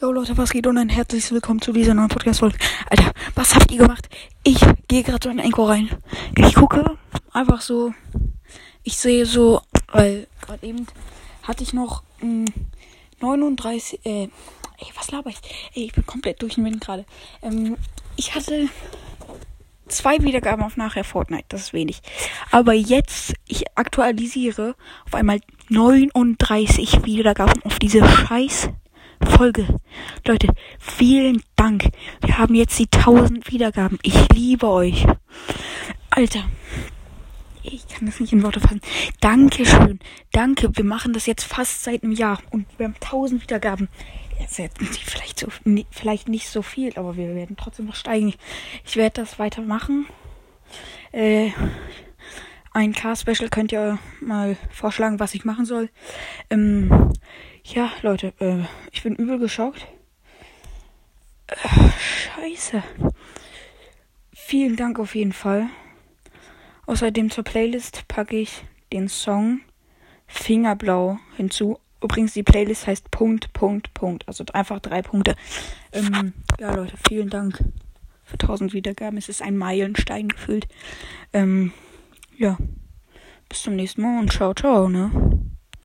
Jo Leute, was geht und ein herzliches Willkommen zu dieser neuen Podcast-Folge. Alter, was habt ihr gemacht? Ich gehe gerade so in Enko rein. Ich gucke einfach so. Ich sehe so, weil gerade eben hatte ich noch mh, 39. Äh, ey, was laber ich? Ey, ich bin komplett durch den Wind gerade. Ähm, ich hatte zwei Wiedergaben auf nachher Fortnite. Das ist wenig. Aber jetzt, ich aktualisiere auf einmal 39 Wiedergaben auf diese scheiß Folge. Leute, vielen Dank. Wir haben jetzt die 1000 Wiedergaben. Ich liebe euch. Alter. Ich kann das nicht in Worte fassen. Dankeschön. Danke. Wir machen das jetzt fast seit einem Jahr und wir haben 1000 Wiedergaben. Jetzt hätten sie vielleicht so, vielleicht nicht so viel, aber wir werden trotzdem noch steigen. Ich werde das weitermachen. Äh, ein Car-Special könnt ihr mal vorschlagen, was ich machen soll. Ähm, ja, Leute, äh, ich bin übel geschockt. Äh, scheiße. Vielen Dank auf jeden Fall. Außerdem zur Playlist packe ich den Song Fingerblau hinzu. Übrigens, die Playlist heißt Punkt, Punkt, Punkt. Also einfach drei Punkte. Ähm, ja, Leute, vielen Dank für 1000 Wiedergaben. Es ist ein Meilenstein gefühlt. Ähm, ja. Bis zum nächsten Mal und ciao, ciao, ne?